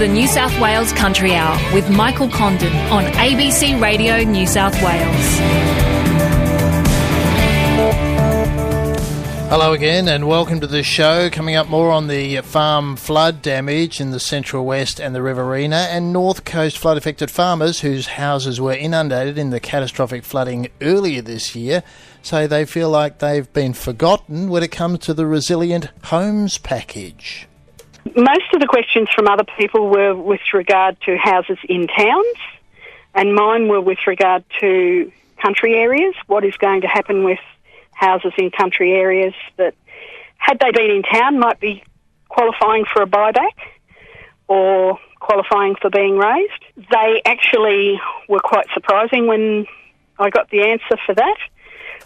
the New South Wales Country Hour with Michael Condon on ABC Radio New South Wales. Hello again, and welcome to the show. Coming up more on the farm flood damage in the Central West and the Riverina, and North Coast flood affected farmers whose houses were inundated in the catastrophic flooding earlier this year say they feel like they've been forgotten when it comes to the Resilient Homes package. Most of the questions from other people were with regard to houses in towns, and mine were with regard to country areas. What is going to happen with houses in country areas that, had they been in town, might be qualifying for a buyback or qualifying for being raised? They actually were quite surprising when I got the answer for that.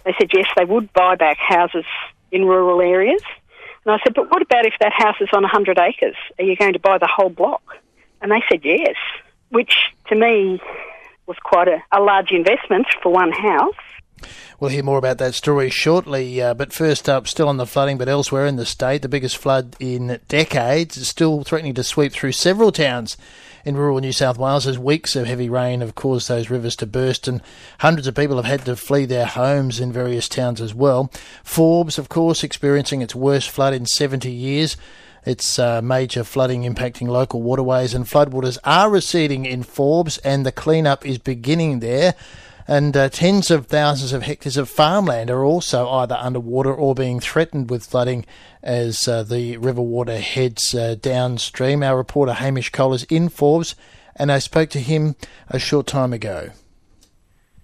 They said yes, they would buy back houses in rural areas. And I said, but what about if that house is on 100 acres? Are you going to buy the whole block? And they said yes, which to me was quite a, a large investment for one house. We'll hear more about that story shortly. Uh, but first up, still on the flooding, but elsewhere in the state, the biggest flood in decades is still threatening to sweep through several towns in rural New South Wales as weeks of heavy rain have caused those rivers to burst, and hundreds of people have had to flee their homes in various towns as well. Forbes, of course, experiencing its worst flood in 70 years. It's uh, major flooding impacting local waterways, and floodwaters are receding in Forbes, and the cleanup is beginning there and uh, tens of thousands of hectares of farmland are also either underwater or being threatened with flooding as uh, the river water heads uh, downstream. Our reporter Hamish Cole is in Forbes, and I spoke to him a short time ago.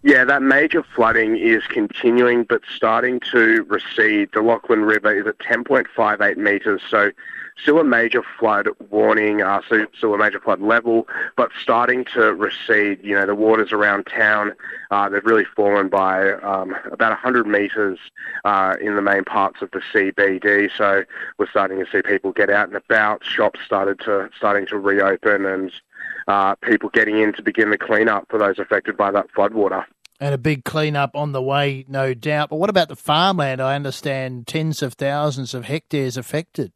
Yeah, that major flooding is continuing but starting to recede. The Lachlan River is at 10.58 metres, so still a major flood warning, uh, so still a major flood level, but starting to recede. You know, the waters around town, uh, they've really fallen by um, about 100 metres uh, in the main parts of the CBD. So we're starting to see people get out and about. Shops started to starting to reopen, and uh, people getting in to begin the cleanup for those affected by that floodwater. And a big cleanup on the way, no doubt. But what about the farmland? I understand tens of thousands of hectares affected.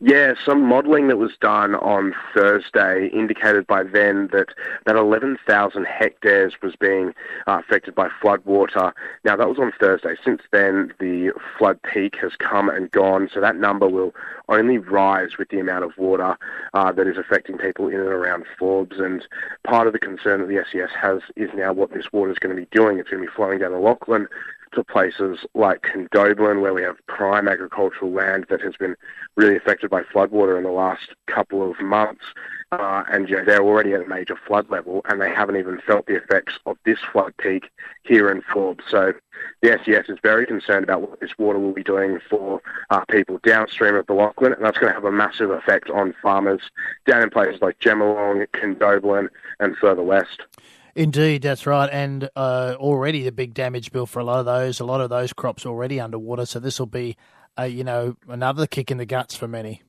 Yeah, some modelling that was done on Thursday indicated by then that that 11,000 hectares was being uh, affected by floodwater. Now, that was on Thursday. Since then, the flood peak has come and gone, so that number will only rise with the amount of water uh, that is affecting people in and around Forbes. And part of the concern that the SES has is now what this water is going to be doing. It's going to be flowing down the Lachlan to places like Condobolin, where we have prime agricultural land that has been really affected by floodwater in the last couple of months. Uh, and you know, they're already at a major flood level, and they haven't even felt the effects of this flood peak here in Forbes. So the SES is very concerned about what this water will be doing for uh, people downstream of the Lachlan, and that's going to have a massive effect on farmers down in places like Jemalong, Condobolin, and further west. Indeed, that's right. And uh, already the big damage bill for a lot of those, a lot of those crops already underwater. So this will be, uh, you know, another kick in the guts for many.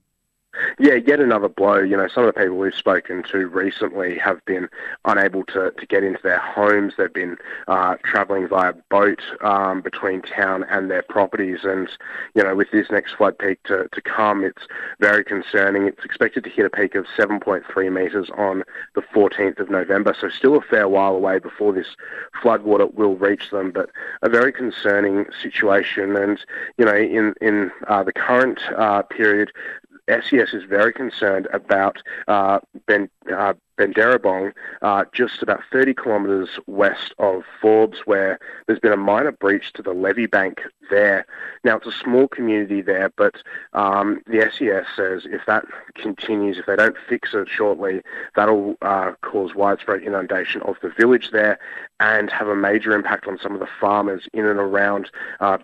Yeah, yet another blow. You know, some of the people we've spoken to recently have been unable to, to get into their homes. They've been uh, travelling via boat um, between town and their properties. And, you know, with this next flood peak to, to come, it's very concerning. It's expected to hit a peak of 7.3 metres on the 14th of November. So still a fair while away before this floodwater will reach them, but a very concerning situation. And, you know, in, in uh, the current uh, period, SES is very concerned about uh, ben, uh, Bedgerebong, uh, just about 30 kilometres west of Forbes, where there's been a minor breach to the levee bank there. Now, it's a small community there, but um, the SES says if that continues, if they don't fix it shortly, that'll uh, cause widespread inundation of the village there and have a major impact on some of the farmers in and around uh,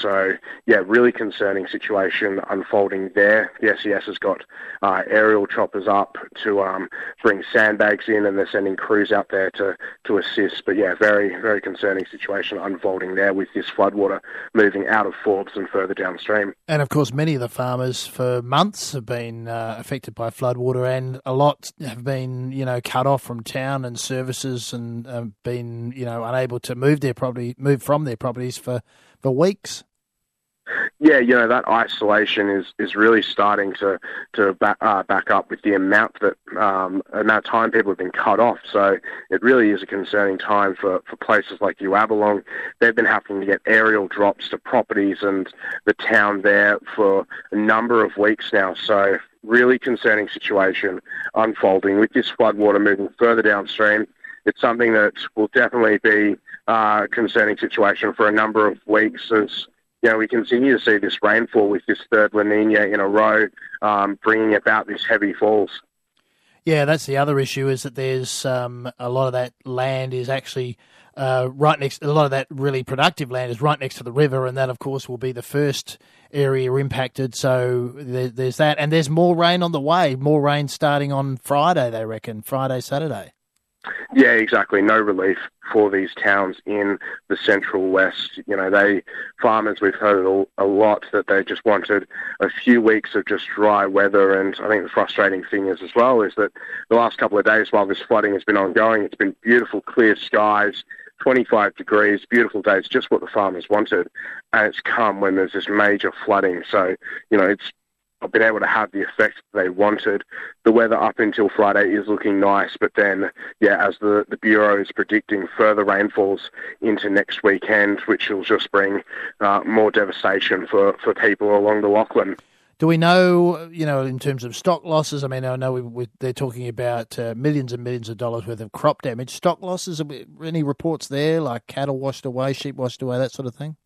So, yeah, really concerning situation unfolding there. The SES has got uh, aerial choppers up to um, bring sandbags in, and they're sending crews out there to, to assist. But yeah, very, very concerning situation unfolding there with this floodwater moving out of Forbes and further downstream. And of course, many of the farmers for months have been uh, affected by floodwater, and a lot have been, you know, cut off from town and services, and uh, been, you know, unable to move their property, move from their properties for for weeks. yeah, you know that isolation is, is really starting to to back, uh, back up with the amount that um, amount of time people have been cut off. So it really is a concerning time for, for places like Euabalong. They've been having to get aerial drops to properties and the town there for a number of weeks now. So really concerning situation unfolding with this floodwater moving further downstream. It's something that will definitely be uh, a concerning situation for a number of weeks as you know, we continue to see this rainfall with this third La Nina in a row, um, bringing about these heavy falls. Yeah, that's the other issue is that there's um, a lot of that land is actually uh, right next. A lot of that really productive land is right next to the river, and that, of course, will be the first area impacted. So there, there's that, and there's more rain on the way. More rain starting on Friday, they reckon. Friday, Saturday. Yeah, exactly. No relief for these towns in the central west. You know, they farmers we've heard a lot that they just wanted a few weeks of just dry weather. And I think the frustrating thing is as well is that the last couple of days while this flooding has been ongoing, it's been beautiful, clear skies. 25 degrees, beautiful days, just what the farmers wanted. And it's come when there's this major flooding. So, you know, it's been able to have the effect they wanted. The weather up until Friday is looking nice, but then, yeah, as the, the Bureau is predicting further rainfalls into next weekend, which will just bring uh, more devastation for, for people along the Lachlan. Do we know, you know, in terms of stock losses? I mean, I know we, we, they're talking about uh, millions and millions of dollars worth of crop damage. Stock losses, any reports there, like cattle washed away, sheep washed away, that sort of thing?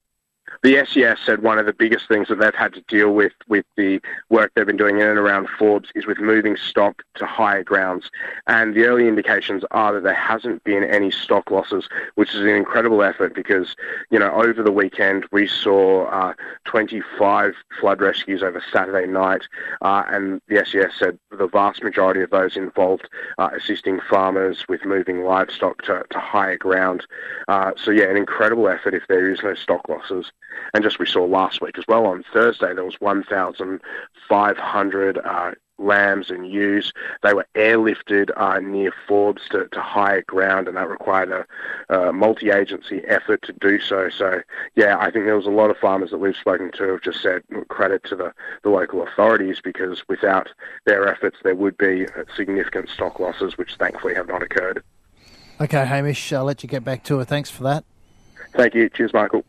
The SES said one of the biggest things that they've had to deal with with the work they've been doing in and around Forbes is with moving stock to higher grounds. And the early indications are that there hasn't been any stock losses, which is an incredible effort because, you know, over the weekend we saw uh, 25 flood rescues over Saturday night. Uh, and the SES said the vast majority of those involved uh, assisting farmers with moving livestock to, to higher ground. Uh, so, yeah, an incredible effort if there is no stock losses. And just we saw last week as well on Thursday, there was 1,500 uh, lambs and ewes. They were airlifted uh, near Forbes to, to higher ground, and that required a, multi-agency effort to do so. So, yeah, I think there was a lot of farmers that we've spoken to have just said credit to the, the local authorities because without their efforts, there would be significant stock losses, which thankfully have not occurred. Okay, Hamish, I'll let you get back to it. Thanks for that. Thank you. Cheers, Michael.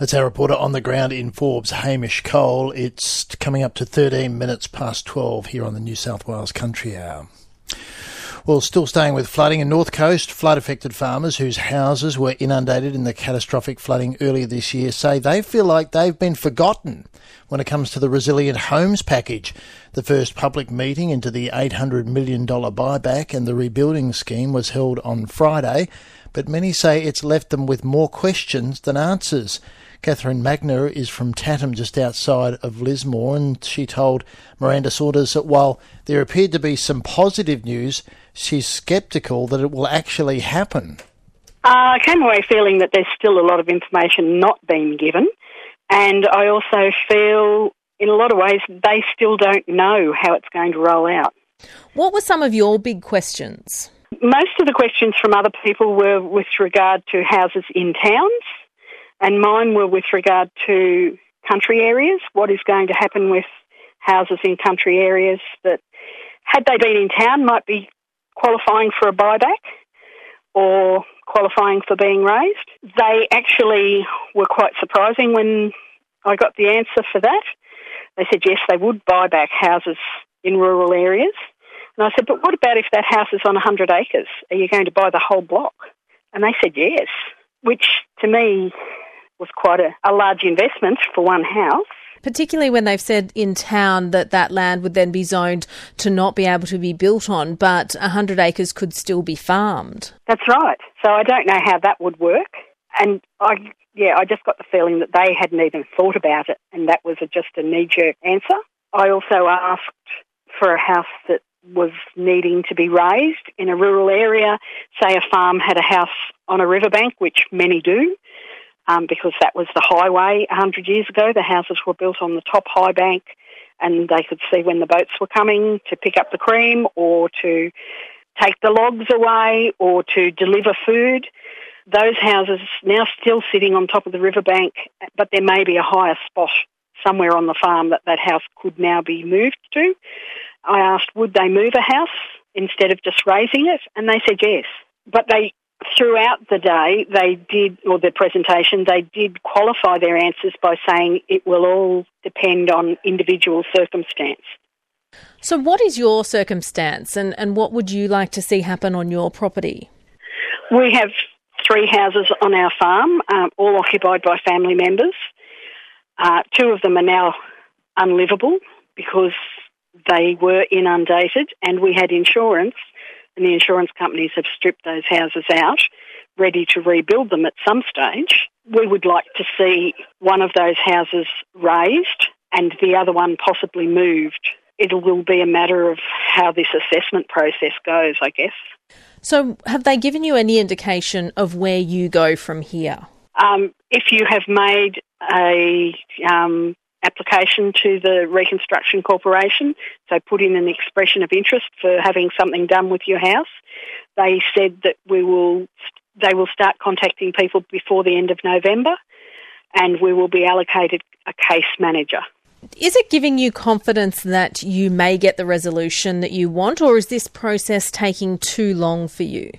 That's our reporter on the ground in Forbes, Hamish Cole. It's coming up to 13 minutes past 12 here on the New South Wales Country Hour. Well, still staying with flooding in North Coast, flood affected farmers whose houses were inundated in the catastrophic flooding earlier this year say they feel like they've been forgotten when it comes to the Resilient Homes package. The first public meeting into the $800 million buyback and the rebuilding scheme was held on Friday, but many say it's left them with more questions than answers. Catherine Magner is from Tatham, just outside of Lismore, and she told Miranda Saunders that while there appeared to be some positive news, she's sceptical that it will actually happen. Uh, I came away feeling that there's still a lot of information not being given, and I also feel in a lot of ways they still don't know how it's going to roll out. What were some of your big questions? Most of the questions from other people were with regard to houses in towns and mine were with regard to country areas. What is going to happen with houses in country areas that, had they been in town, might be qualifying for a buyback or qualifying for being raised. They actually were quite surprising when I got the answer for that. They said yes, they would buy back houses in rural areas. And I said, but what about if that house is on 100 acres? Are you going to buy the whole block? And they said yes, which to me was quite a, a large investment for one house particularly when they've said in town that that land would then be zoned to not be able to be built on, but 100 acres could still be farmed. That's right. So I don't know how that would work. And I, yeah, I just got the feeling that they hadn't even thought about it, and that was a, just a knee jerk answer. I also asked for a house that was needing to be raised in a rural area. Say a farm had a house on a riverbank, which many do um, because that was the highway 100 years ago. The houses were built on the top high bank and they could see when the boats were coming to pick up the cream or to take the logs away or to deliver food. Those houses now still sitting on top of the riverbank, but there may be a higher spot somewhere on the farm that that house could now be moved to. I asked, would they move a house instead of just raising it? And they said yes. But they, throughout the day, they did, or the presentation, they did qualify their answers by saying it will all depend on individual circumstance. So, what is your circumstance and, and what would you like to see happen on your property? We have three houses on our farm, um, all occupied by family members. Uh, two of them are now unlivable because they were inundated and we had insurance, and the insurance companies have stripped those houses out, ready to rebuild them at some stage. We would like to see one of those houses raised and the other one possibly moved. It will be a matter of how this assessment process goes, I guess. So, have they given you any indication of where you go from here? Um, if you have made a um, application to the Reconstruction Corporation, so put in an expression of interest for having something done with your house, they said that we will they will start contacting people before the end of November, and we will be allocated a case manager. Is it giving you confidence that you may get the resolution that you want, or is this process taking too long for you?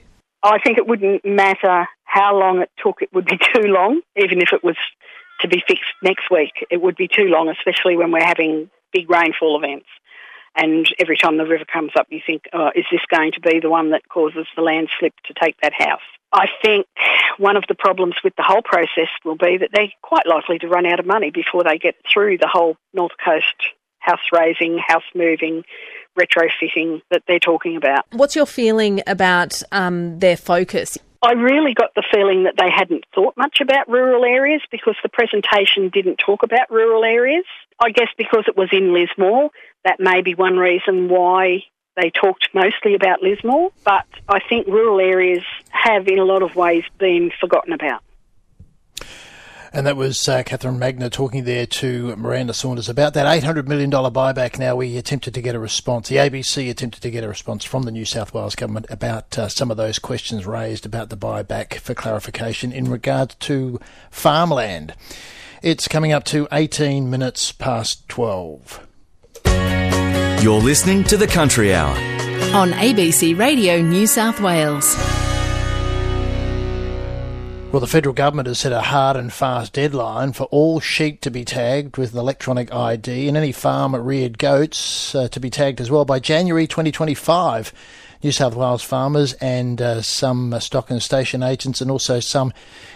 I think it wouldn't matter how long it took, it would be too long, even if it was to be fixed next week. It would be too long, especially when we're having big rainfall events. And every time the river comes up, you think, oh, is this going to be the one that causes the landslip to take that house? I think one of the problems with the whole process will be that they're quite likely to run out of money before they get through the whole North Coast house raising, house moving, retrofitting that they're talking about. What's your feeling about um, their focus? I really got the feeling that they hadn't thought much about rural areas because the presentation didn't talk about rural areas. I guess because it was in Lismore, that may be one reason why they talked mostly about Lismore, but I think rural areas have, in a lot of ways, been forgotten about. And that was uh, Catherine Magner talking there to Miranda Saunders about that $800 million buyback. Now, we attempted to get a response. The ABC attempted to get a response from the New South Wales government about uh, some of those questions raised about the buyback for clarification in regard to farmland. It's coming up to 18 minutes past 12. You're listening to the Country Hour on ABC Radio New South Wales. Well, the federal government has set a hard and fast deadline for all sheep to be tagged with an electronic ID and any farm reared goats uh, to be tagged as well by January 2025. New South Wales farmers and uh, some uh, stock and station agents, and also some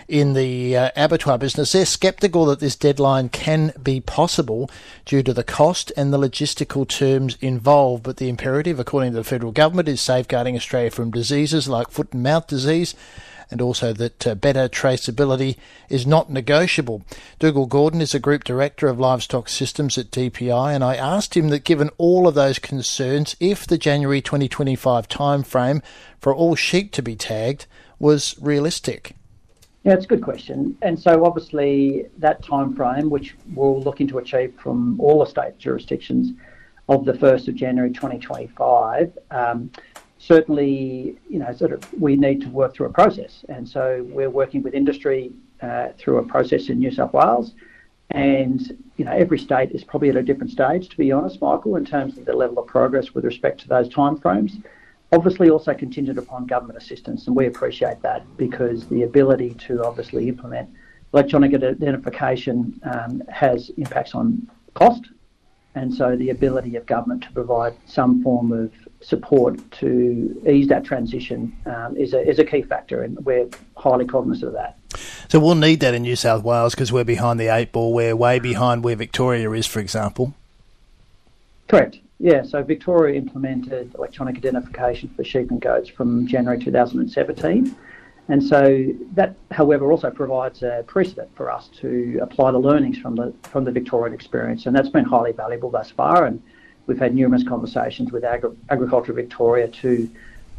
in the uh, abattoir business. They're sceptical that this deadline can be possible due to the cost and the logistical terms involved. But the imperative, according to the federal government, is safeguarding Australia from diseases like foot and mouth disease and also that uh, better traceability is not negotiable. Dougal Gordon is a Group Director of Livestock Systems at DPI, and I asked him that given all of those concerns, if the January 2025 timeframe for all sheep to be tagged was realistic. Yeah, it's a good question. And so obviously that time frame, which we're looking to achieve from all the state jurisdictions of the 1st of January 2025, um, certainly, you know, sort of we need to work through a process. And so we're working with industry uh, through a process in New South Wales. And, you know, every state is probably at a different stage, to be honest, Michael, in terms of the level of progress with respect to those timeframes. Obviously, also contingent upon government assistance, and we appreciate that because the ability to obviously implement electronic identification um, has impacts on cost, and so the ability of government to provide some form of support to ease that transition um, is, a, is a key factor, and we're highly cognizant of that. So we'll need that in New South Wales because we're behind the eight ball. We're way behind where Victoria is, for example. Correct. Yeah. So Victoria implemented electronic identification for sheep and goats from January 2017. And so that, however, also provides a precedent for us to apply the learnings from the from the Victorian experience, and that's been highly valuable thus far. And We've had numerous conversations with Agri- Agriculture Victoria to,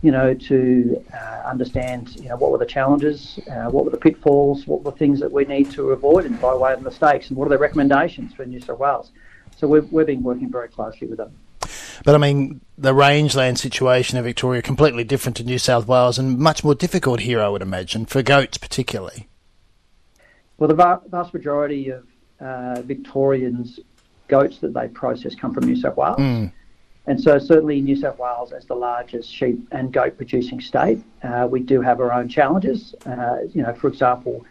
you know, to uh, understand, you know, what were the challenges, uh, what were the pitfalls, what were the things that we need to avoid and by way of mistakes, and what are the recommendations for New South Wales. So we've, we've been working very closely with them. But I mean, the rangeland situation in Victoria completely different to New South Wales and much more difficult here, I would imagine, for goats particularly. Well, the vast majority of uh, Victorians' goats that they process come from New South Wales. Mm. And so, certainly, New South Wales, as the largest sheep and goat producing state, uh, we do have our own challenges. Uh, you know, for example,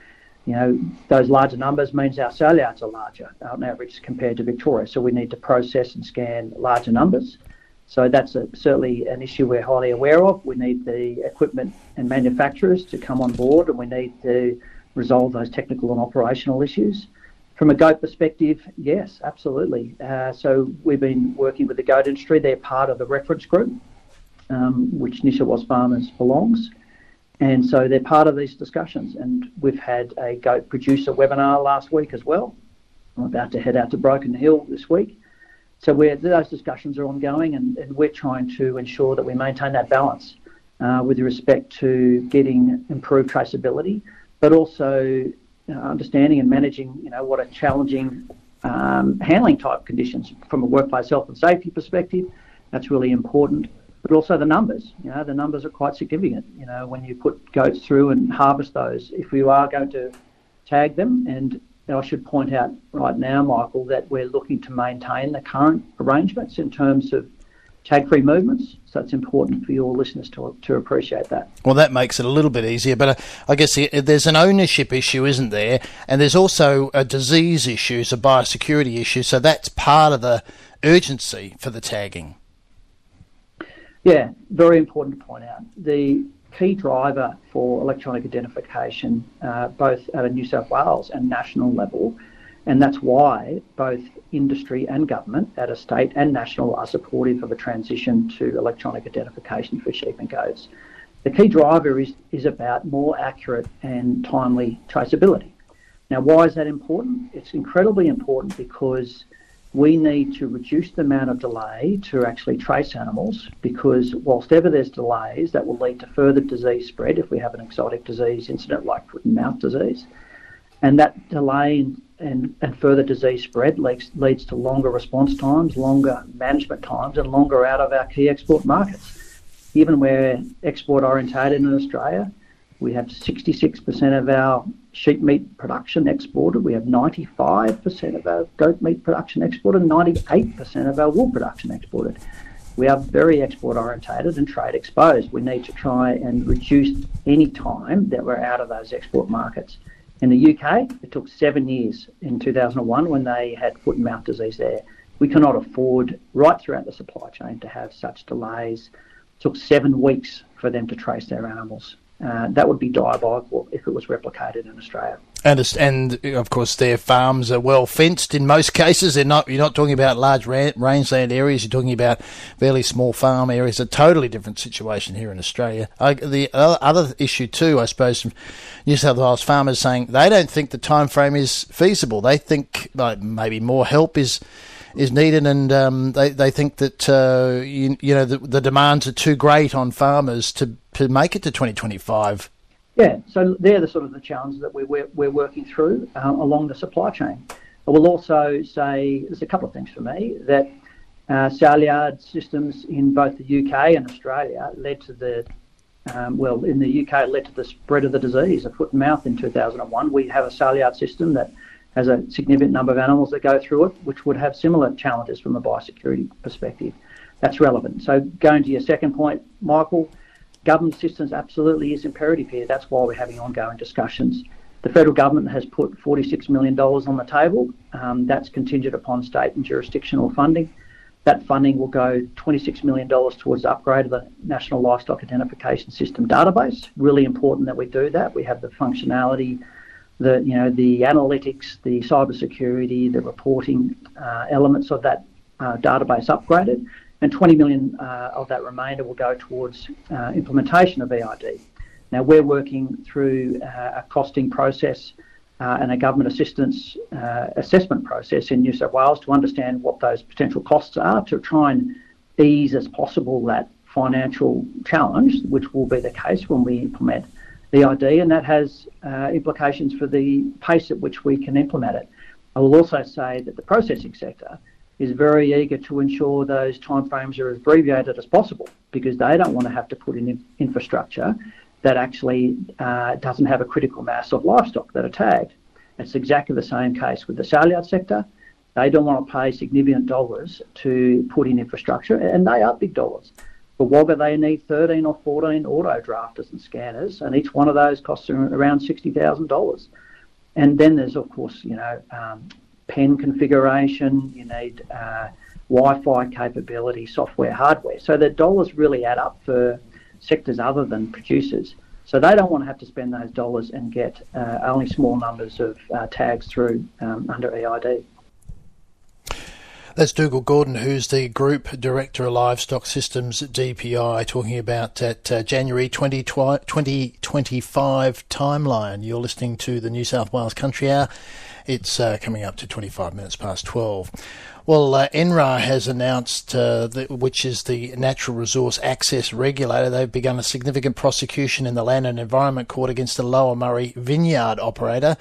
you know, those larger numbers means our yards are larger on average compared to Victoria. So we need to process and scan larger numbers. So that's a, certainly an issue we're highly aware of. We need the equipment and manufacturers to come on board, and we need to resolve those technical and operational issues. From a goat perspective, yes, absolutely. Uh, so we've been working with the goat industry. They're part of the reference group, um, which Wales Farmers belongs. And so they're part of these discussions. And we've had a goat producer webinar last week as well. I'm about to head out to Broken Hill this week. So those discussions are ongoing, and, and, we're trying to ensure that we maintain that balance uh, with respect to getting improved traceability, but also understanding and managing, you know, what are challenging um, handling type conditions from a workplace health and safety perspective. That's really important. But also the numbers, you know, the numbers are quite significant. You know, when you put goats through and harvest those, if you are going to tag them, and I should point out right now, Michael, that we're looking to maintain the current arrangements in terms of tag-free movements. So it's important for your listeners to, to appreciate that. Well, that makes it a little bit easier, but uh, I guess there's an ownership issue, isn't there? And there's also a disease issue, a biosecurity issue. So that's part of the urgency for the tagging. Yeah, very important to point out. The key driver for electronic identification, uh, both at a New South Wales and national level, and that's why both industry and government at a state and national are supportive of a transition to electronic identification for sheep and goats. The key driver is, is about more accurate and timely traceability. Now, why is that important? It's incredibly important because we need to reduce the amount of delay to actually trace animals because whilst ever there's delays, that will lead to further disease spread if we have an exotic disease incident like foot and mouth disease. And that delay in and, and further disease spread leads, leads to longer response times, longer management times, and longer out of our key export markets. Even we're export orientated in Australia, we have 66% of our sheep meat production exported. We have 95% of our goat meat production exported, 98% of our wool production exported. We are very export orientated and trade exposed. We need to try and reduce any time that we're out of those export markets. In the UK, it took seven years in 2001 when they had foot and mouth disease there. We cannot afford, right throughout the supply chain, to have such delays. It took seven weeks for them to trace their animals. Uh, that would be diabolical if it was replicated in Australia. And, and of course, their farms are well fenced in most cases. They're not. You're not talking about large rangeland areas. You're talking about fairly small farm areas. A totally different situation here in Australia. The other issue too, I suppose, New South Wales farmers saying they don't think the time frame is feasible. They think like maybe more help is is needed, and um, they they think that uh, you, you know the, the demands are too great on farmers to to make it to 2025. Yeah, so they're the sort of the challenges that we're, we're, we're working through uh, along the supply chain. I will also say there's a couple of things for me that uh, sale yard systems in both the UK and Australia led to the um, well, in the UK, led to the spread of the disease of foot and mouth in 2001. We have a sale yard system that has a significant number of animals that go through it, which would have similar challenges from a biosecurity perspective. That's relevant. So, going to your second point, Michael, government assistance absolutely is imperative here. That's why we're having ongoing discussions. The federal government has put $46 million on the table. Um, that's contingent upon state and jurisdictional funding. That funding will go $26 million towards the upgrade of the National Livestock Identification System database. Really important that we do that. We have the functionality, the you know the analytics, the cybersecurity, the reporting uh, elements of that uh, database upgraded and 20 million uh, of that remainder will go towards uh, implementation of EID. Now we're working through uh, a costing process uh, and a government assistance uh, assessment process in New South Wales to understand what those potential costs are to try and ease as possible that financial challenge, which will be the case when we implement EID, and that has uh, implications for the pace at which we can implement it. I will also say that the processing sector is very eager to ensure those timeframes are as abbreviated as possible because they don't want to have to put in infrastructure that actually uh, doesn't have a critical mass of livestock that are tagged. It's exactly the same case with the sale sector. They don't want to pay significant dollars to put in infrastructure, and they are big dollars. For Wagga, they need 13 or 14 auto drafters and scanners, and each one of those costs around $60,000. And then there's, of course, you know, um, pen configuration, you need uh, Wi-Fi capability, software, hardware. So the dollars really add up for sectors other than producers. So they don't want to have to spend those dollars and get uh, only small numbers of uh, tags through um, under EID. That's Dougal Gordon, who's the Group Director of Livestock Systems at DPI, talking about that uh, January 20, 2025 timeline. You're listening to the New South Wales Country Hour. It's uh, coming up to 25 minutes past 12. Well, uh, NRA has announced, uh, that, which is the Natural Resource Access Regulator, they've begun a significant prosecution in the Land and Environment Court against the Lower Murray vineyard operator.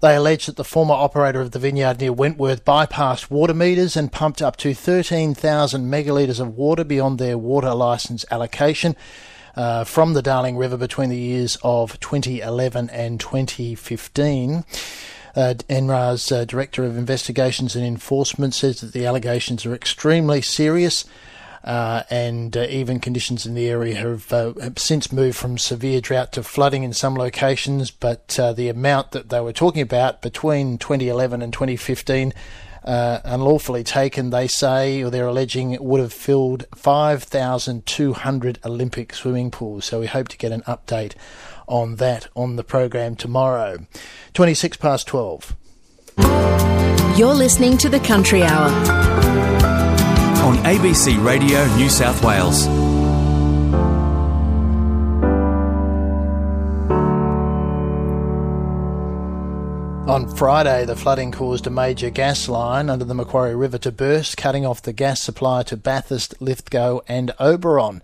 They allege that the former operator of the vineyard near Wentworth bypassed water meters and pumped up to 13,000 megalitres of water beyond their water licence allocation. Uh, from the Darling River between the years of 2011 and 2015. Uh, NRA's uh, Director of Investigations and Enforcement says that the allegations are extremely serious. Uh, and uh, even conditions in the area have, uh, have, since moved from severe drought to flooding in some locations. But uh, the amount that they were talking about between 2011 and 2015, uh, unlawfully taken, they say, or they're alleging, would have filled 5,200 Olympic swimming pools. So we hope to get an update on that on the program tomorrow. 26 past 12. You're listening to the Country Hour on ABC Radio New South Wales. On Friday, the flooding caused a major gas line under the Macquarie River to burst, cutting off the gas supply to Bathurst, Lithgow, and Oberon.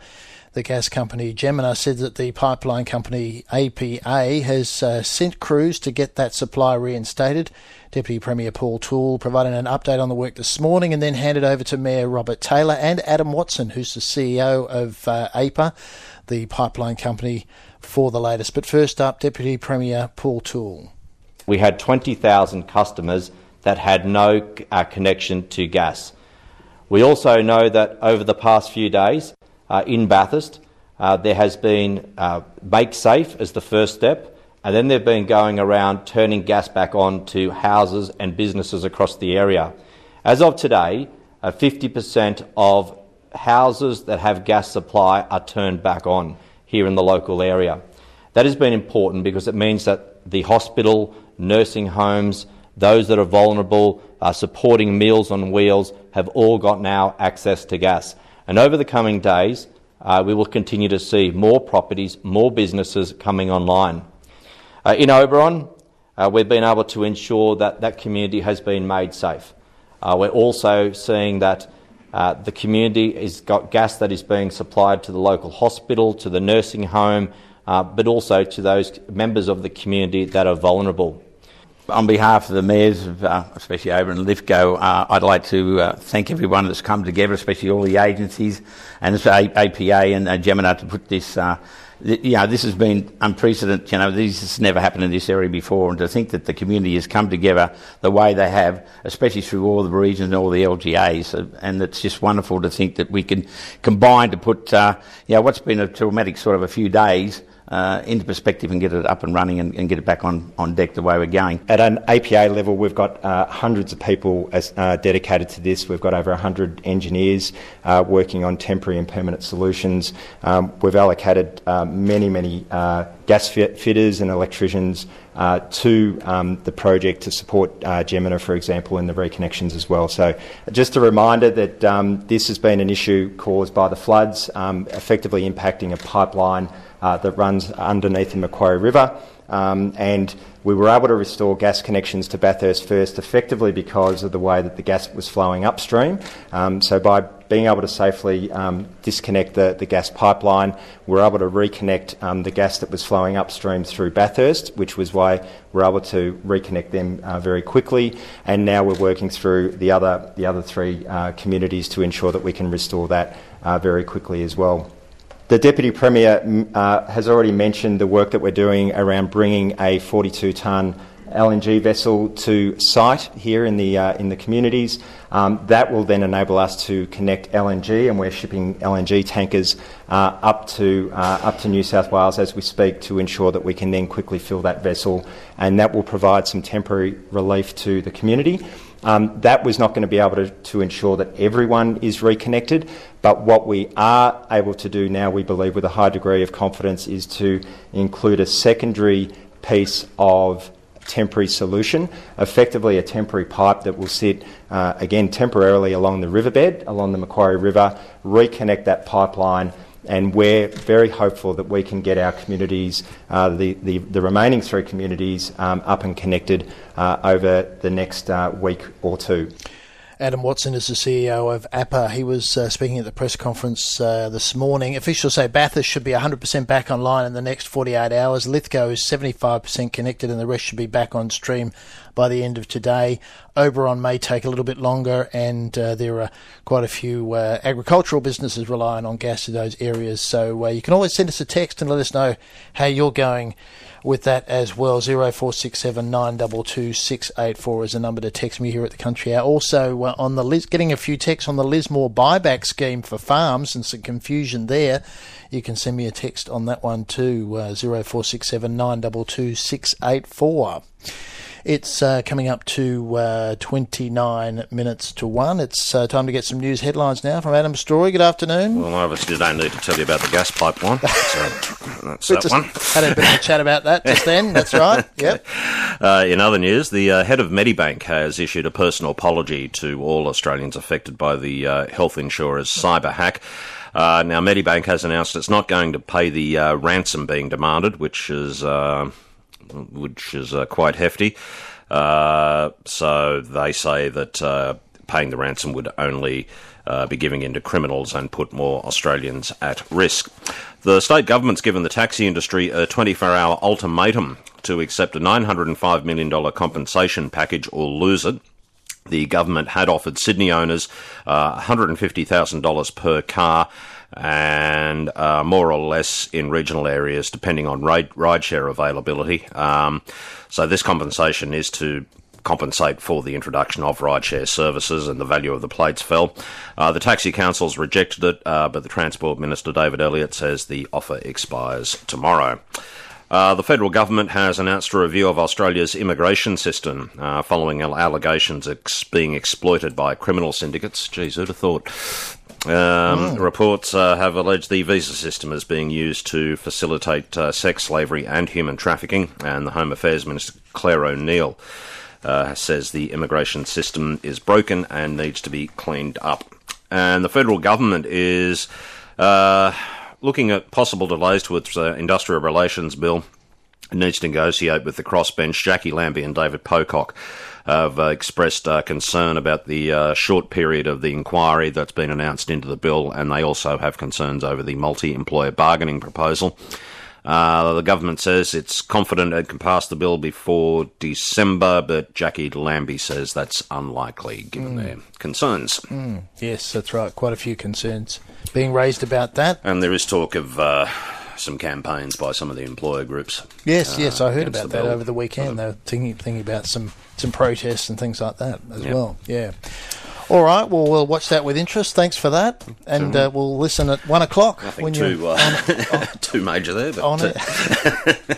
The gas company Jemena said that the pipeline company APA has uh, sent crews to get that supply reinstated. Deputy Premier Paul Toole provided an update on the work this morning and then handed over to Mayor Robert Taylor and Adam Watson, who's the CEO of uh, APA, the pipeline company, for the latest. But first up, Deputy Premier Paul Toole. We had 20,000 customers that had no uh, connection to gas. We also know that over the past few days, uh, in Bathurst. Uh, there has been uh, Make Safe as the first step, and then they've been going around turning gas back on to houses and businesses across the area. As of today, 50% of houses that have gas supply are turned back on here in the local area. That has been important because it means that the hospital, nursing homes, those that are vulnerable, uh, supporting Meals on Wheels, have all got now access to gas. And over the coming days, uh, we will continue to see more properties, more businesses coming online. Uh, in Oberon, uh, we've been able to ensure that that community has been made safe. Uh, we're also seeing that uh, the community has got gas that is being supplied to the local hospital, to the nursing home, uh, but also to those members of the community that are vulnerable on behalf of the mayors, of, uh, especially over in Lithgow, uh, I'd like to uh, thank everyone that's come together, especially all the agencies and APA and uh, Jemena to put this. Uh, you know, this has been unprecedented. You know, this has never happened in this area before, and to think that the community has come together the way they have, especially through all the regions and all the LGAs, uh, and it's just wonderful to think that we can combine to put, uh, you know, what's been a traumatic sort of a few days uh, into perspective and get it up and running and, and, get it back on, on deck the way we're going. At an APA level, we've got uh, hundreds of people as, uh, dedicated to this. We've got over 100 engineers uh, working on temporary and permanent solutions. Um, we've allocated uh, many, many uh, gas fit- fitters and electricians to um, the project to support Jemena, for example, in the reconnections as well. So, just a reminder that um, this has been an issue caused by the floods, um, effectively impacting a pipeline uh, that runs underneath the Macquarie River. Um, and we were able to restore gas connections to Bathurst first effectively because of the way that the gas was flowing upstream. Um, so by being able to safely um, disconnect the, the gas pipeline, we were able to reconnect um, the gas that was flowing upstream through Bathurst, which was why we were able to reconnect them uh, very quickly. And now we're working through the other, the other three uh, communities to ensure that we can restore that uh, very quickly as well. The Deputy Premier uh, has already mentioned the work that we're doing around bringing a 42 tonne LNG vessel to site here in the uh, in the communities. Um, that will then enable us to connect LNG, and we're shipping LNG tankers uh, up to uh, up to New South Wales as we speak to ensure that we can then quickly fill that vessel, and that will provide some temporary relief to the community. Um, that was not going to be able to, to ensure that everyone is reconnected, but what we are able to do now, we believe, with a high degree of confidence, is to include a secondary piece of temporary solution, effectively a temporary pipe that will sit, uh, again, temporarily along the riverbed, along the Macquarie River, reconnect that pipeline. And we're very hopeful that we can get our communities, uh, the, the, the, remaining three communities, um, up and connected uh, over the next uh, week or two. Adam Watson is the CEO of APA. He was uh, speaking at the press conference uh, this morning. Officials say Bathurst should be 100% back online in the next 48 hours. Lithgow is 75% connected, and the rest should be back on stream by the end of today. Oberon may take a little bit longer, and uh, there are quite a few uh, agricultural businesses relying on gas in those areas. So uh, you can always send us a text and let us know how you're going with that as well. 0467 922 684 is the number to text me here at the Country Hour. Also, uh, on the list, getting a few texts on the Lismore buyback scheme for farms and some confusion there. You can send me a text on that one too. Uh, 0467 922 684. It's uh, coming up to uh, 29 minutes to 1. It's uh, time to get some news headlines now from Adam Story. Good afternoon. Well, I obviously don't need to tell you about the gas pipeline. So that's that just one. Had a bit of a chat about that just then. That's right. Yep. Uh, in other news, the uh, head of Medibank has issued a personal apology to all Australians affected by the uh, health insurer's cyber hack. Uh, now, Medibank has announced it's not going to pay the uh, ransom being demanded, which is uh, which is uh, quite hefty. Uh, so they say that uh, paying the ransom would only uh, be giving in to criminals and put more Australians at risk. The state government's given the taxi industry a 24 hour ultimatum to accept a $905 million compensation package or lose it. The government had offered Sydney owners uh, $150,000 per car and uh, more or less in regional areas, depending on ride, rideshare availability. Um, so this compensation is to compensate for the introduction of rideshare services and the value of the plates fell. Uh, the Taxi Council's rejected it, uh, but the Transport Minister David Elliott says the offer expires tomorrow. Uh, the federal government has announced a review of Australia's immigration system uh, following allegations ex- being exploited by criminal syndicates. Geez, who'd have thought? Um. Reports uh, have alleged the visa system is being used to facilitate uh, sex slavery and human trafficking, and the Home Affairs Minister Clare O'Neil uh, says the immigration system is broken and needs to be cleaned up. And the federal government is uh, looking at possible delays to its uh, industrial relations bill. It needs to negotiate with the crossbench Jacqui Lambie and David Pocock have uh, expressed uh, concern about the uh, short period of the inquiry that's been announced into the bill, and they also have concerns over the multi employer bargaining proposal. Uh, the government says it's confident it can pass the bill before December, but Jacqui Lambie says that's unlikely given mm. their concerns. Mm. Yes, that's right. Quite a few concerns being raised about that. And there is talk of uh, some campaigns by some of the employer groups. Yes, uh, yes, I heard about that over the weekend. They were thinking, thinking about some, some protests and things like that as yep. well. Yeah. All right, well, we'll watch that with interest. Thanks for that, and uh, we'll listen at one o'clock. Nothing when too, uh, on, on, too major there, but on it.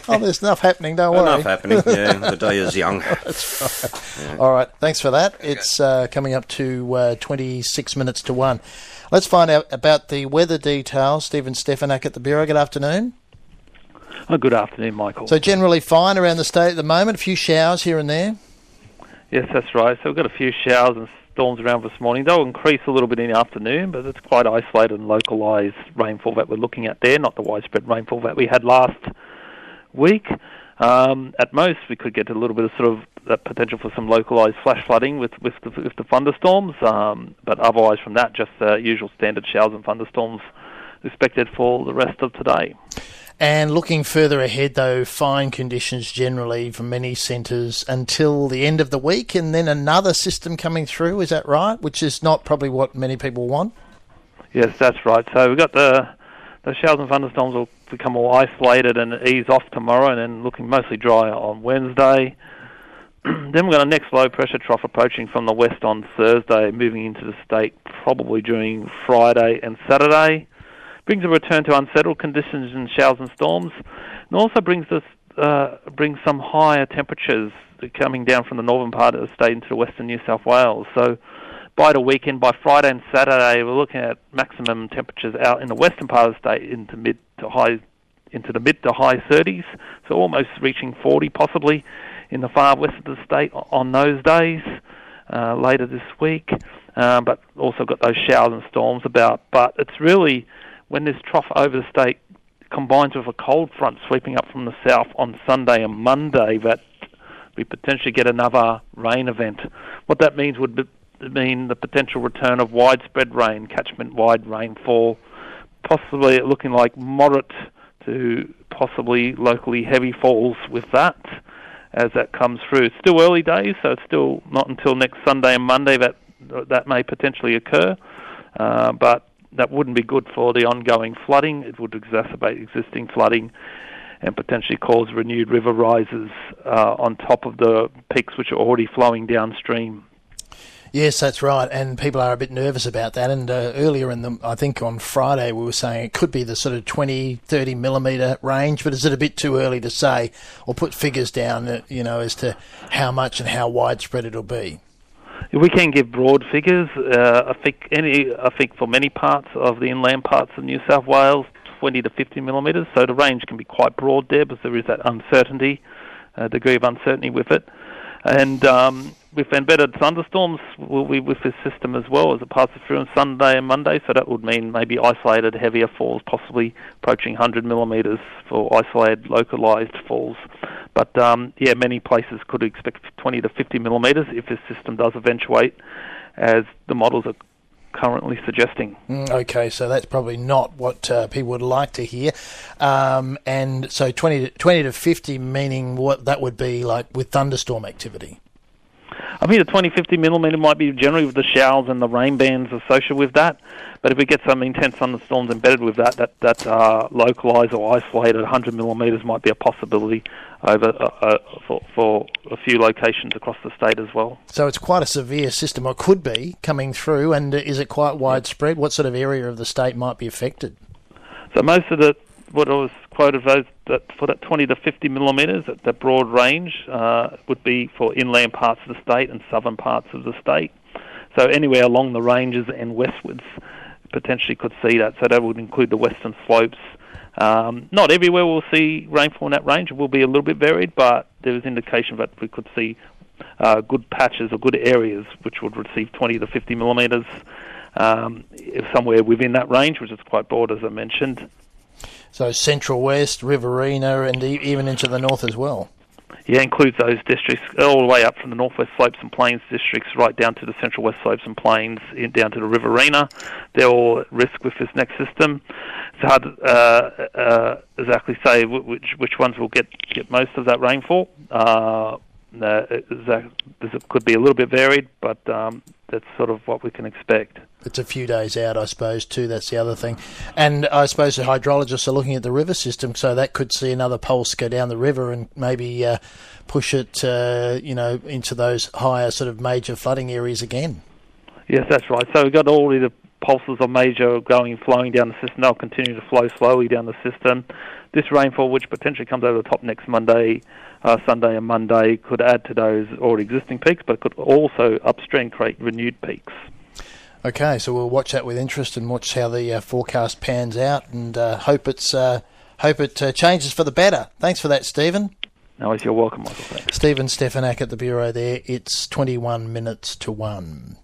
oh, there's enough happening. Don't worry. Enough happening. Yeah, the day is young. That's right. Yeah. All right, thanks for that. Okay. It's uh, coming up to uh, 26 minutes to one. Let's find out about the weather details. Stephen Stefanak at the Bureau. Good afternoon. Oh, good afternoon, Michael. So generally fine around the state at the moment. A few showers here and there. Yes, that's right. So we've got a few showers and storms around this morning. They'll increase a little bit in the afternoon, but it's quite isolated and localised rainfall that we're looking at there, not the widespread rainfall that we had last week. Um, at most, we could get a little bit of sort of that potential for some localised flash flooding with with the, with the thunderstorms, um, but otherwise from that, just the usual standard showers and thunderstorms expected for the rest of today. And looking further ahead, though, fine conditions generally for many centres until the end of the week, and then another system coming through. Is that right? Which is not probably what many people want. Yes, that's right. So we've got the the showers and thunderstorms will become more isolated and ease off tomorrow, and then looking mostly dry on Wednesday. then we've got a next low pressure trough approaching from the west on Thursday, moving into the state probably during Friday and Saturday. Brings a return to unsettled conditions and showers and storms, and also brings us uh, brings some higher temperatures coming down from the northern part of the state into the western New South Wales. So by the weekend, by Friday and Saturday, we're looking at maximum temperatures out in the western part of the state into mid to high into the mid to high 30s, so almost reaching 40 possibly in the far west of the state on those days uh, later this week. Um, but also got those showers and storms about. But it's really when this trough over the state combines with a cold front sweeping up from the south on Sunday and Monday that we potentially get another rain event. What that means would be, mean the potential return of widespread rain, catchment wide rainfall, possibly looking like moderate to possibly locally heavy falls with that as that comes through. It's still early days, so it's still not until next Sunday and Monday that that may potentially occur. Uh, but that wouldn't be good for the ongoing flooding. It would exacerbate existing flooding and potentially cause renewed river rises uh, on top of the peaks which are already flowing downstream. Yes, that's right, and people are a bit nervous about that. And uh, earlier in the, I think on Friday, we were saying it could be the sort of 20, 30 millimetre range, but is it a bit too early to say or put figures down, uh, you know, as to how much and how widespread it'll be? We can give broad figures. Uh, I think any, I think for many parts of the inland parts of New South Wales, 20 to 50 millimetres. So the range can be quite broad there, because there is that uncertainty, uh, degree of uncertainty with it. And um, with embedded thunderstorms with this system as well as it passes through on Sunday and Monday. So that would mean maybe isolated heavier falls, possibly approaching 100 millimetres for isolated localised falls. But um, yeah, many places could expect 20 to 50 millimetres if this system does eventuate, as the models are currently suggesting. Mm, okay, so that's probably not what uh, people would like to hear. Um, and so 20 to, 20 to 50, meaning what that would be like with thunderstorm activity? I think the 20, 50 millimetre might be generally with the showers and the rain bands associated with that. But if we get some intense thunderstorms embedded with that, that that uh, localised or isolated 100 millimetres might be a possibility over uh, uh, for, for a few locations across the state as well. So it's quite a severe system, or could be, coming through. And is it quite widespread? What sort of area of the state might be affected? So most of the what I was quoted those that for that 20 to 50 millimetres, that, broad range uh, would be for inland parts of the state and southern parts of the state. So anywhere along the ranges and westwards potentially could see that. So that would include the western slopes. Um, not everywhere we'll see rainfall in that range. It will be a little bit varied, but there is indication that we could see uh, good patches or good areas which would receive 20 to 50 millimetres um, somewhere within that range, which is quite broad, as I mentioned. So central west, Riverina, and even into the north as well. Yeah, includes those districts all the way up from the northwest slopes and plains districts right down to the central west slopes and plains, in, down to the Riverina. They're all at risk with this next system. It's hard to uh, uh, exactly say which which ones will get get most of that rainfall. Uh, that, it could be a little bit varied, but um, that's sort of what we can expect. It's a few days out, I suppose, too. That's the other thing. And I suppose the hydrologists are looking at the river system, so that could see another pulse go down the river and maybe uh, push it, uh, you know, into those higher sort of major flooding areas again. Yes, that's right. So we've got all the pulses of major going flowing down the system. They'll continue to flow slowly down the system. This rainfall, which potentially comes over the top next Monday, uh, Sunday and Monday could add to those already existing peaks, but could also upstream create renewed peaks. Okay, so we'll watch that with interest and watch how the uh, forecast pans out, and uh, hope it's uh, hope it uh, changes for the better. Thanks for that, Stephen. No, you're welcome, Michael. Thanks. Stephen Stefanak at the bureau. There, it's 21 minutes to one.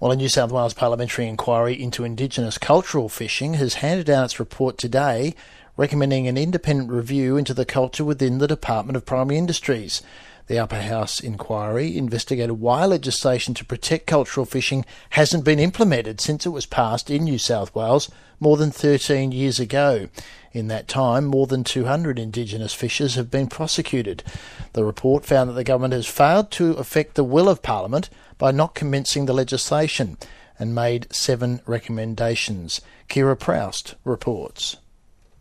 Well, a New South Wales parliamentary inquiry into Indigenous cultural fishing has handed down its report today, recommending an independent review into the culture within the Department of Primary Industries. The Upper House inquiry investigated why legislation to protect cultural fishing hasn't been implemented since it was passed in New South Wales more than 13 years ago. In that time, more than 200 Indigenous fishers have been prosecuted. The report found that the government has failed to effect the will of Parliament by not commencing the legislation and made seven recommendations. Keira Proust reports.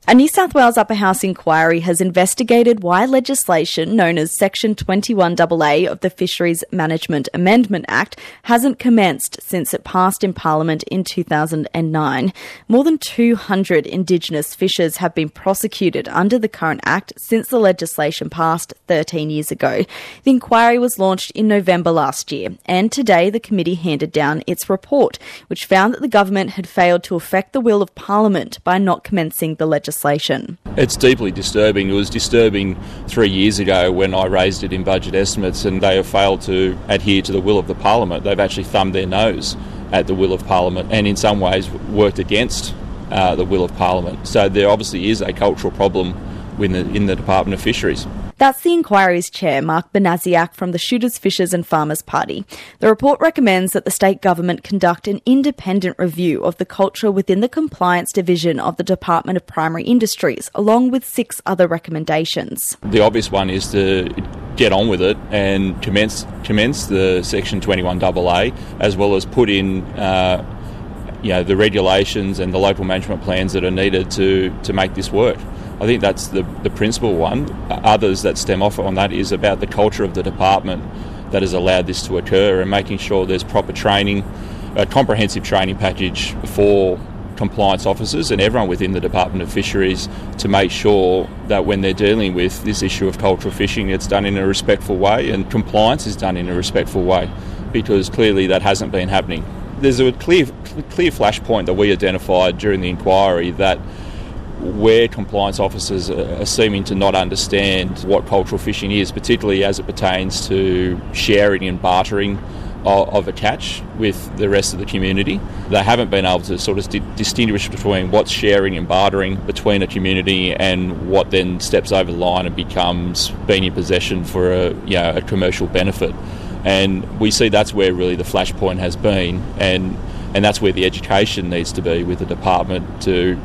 A New South Wales Upper House inquiry has investigated why legislation known as Section 21AA of the Fisheries Management Amendment Act hasn't commenced since it passed in Parliament in 2009. More than 200 Indigenous fishers have been prosecuted under the current Act since the legislation passed 13 years ago. The inquiry was launched in November last year, and today the committee handed down its report, which found that the government had failed to affect the will of Parliament by not commencing the legislation legislation. It's deeply disturbing. It was disturbing three years ago when I raised it in budget estimates and they have failed to adhere to the will of the Parliament. They've actually thumbed their nose at the will of Parliament and in some ways worked against uh, the will of Parliament. So there obviously is a cultural problem in the, in the Department of Fisheries. That's the inquiry's chair, Mark Banasiak from the Shooters, Fishers and Farmers Party. The report recommends that the state government conduct an independent review of the culture within the compliance division of the Department of Primary Industries, along with six other recommendations. The obvious one is to get on with it and commence commence the Section 21AA, as well as put in. Uh, you know the regulations and the local management plans that are needed to, to make this work. I think that's the, the principal one. Others that stem off on that is about the culture of the department that has allowed this to occur and making sure there's proper training, a comprehensive training package for compliance officers and everyone within the Department of Fisheries to make sure that when they're dealing with this issue of cultural fishing, it's done in a respectful way and compliance is done in a respectful way because clearly that hasn't been happening. There's a clear, clear flashpoint that we identified during the inquiry that where compliance officers are seeming to not understand what cultural fishing is, particularly as it pertains to sharing and bartering of, a catch with the rest of the community. They haven't been able to sort of di- distinguish between what's sharing and bartering between a community and what then steps over the line and becomes being in possession for a, you know, a commercial benefit. And we see that's where really the flashpoint has been, and and that's where the education needs to be with the department to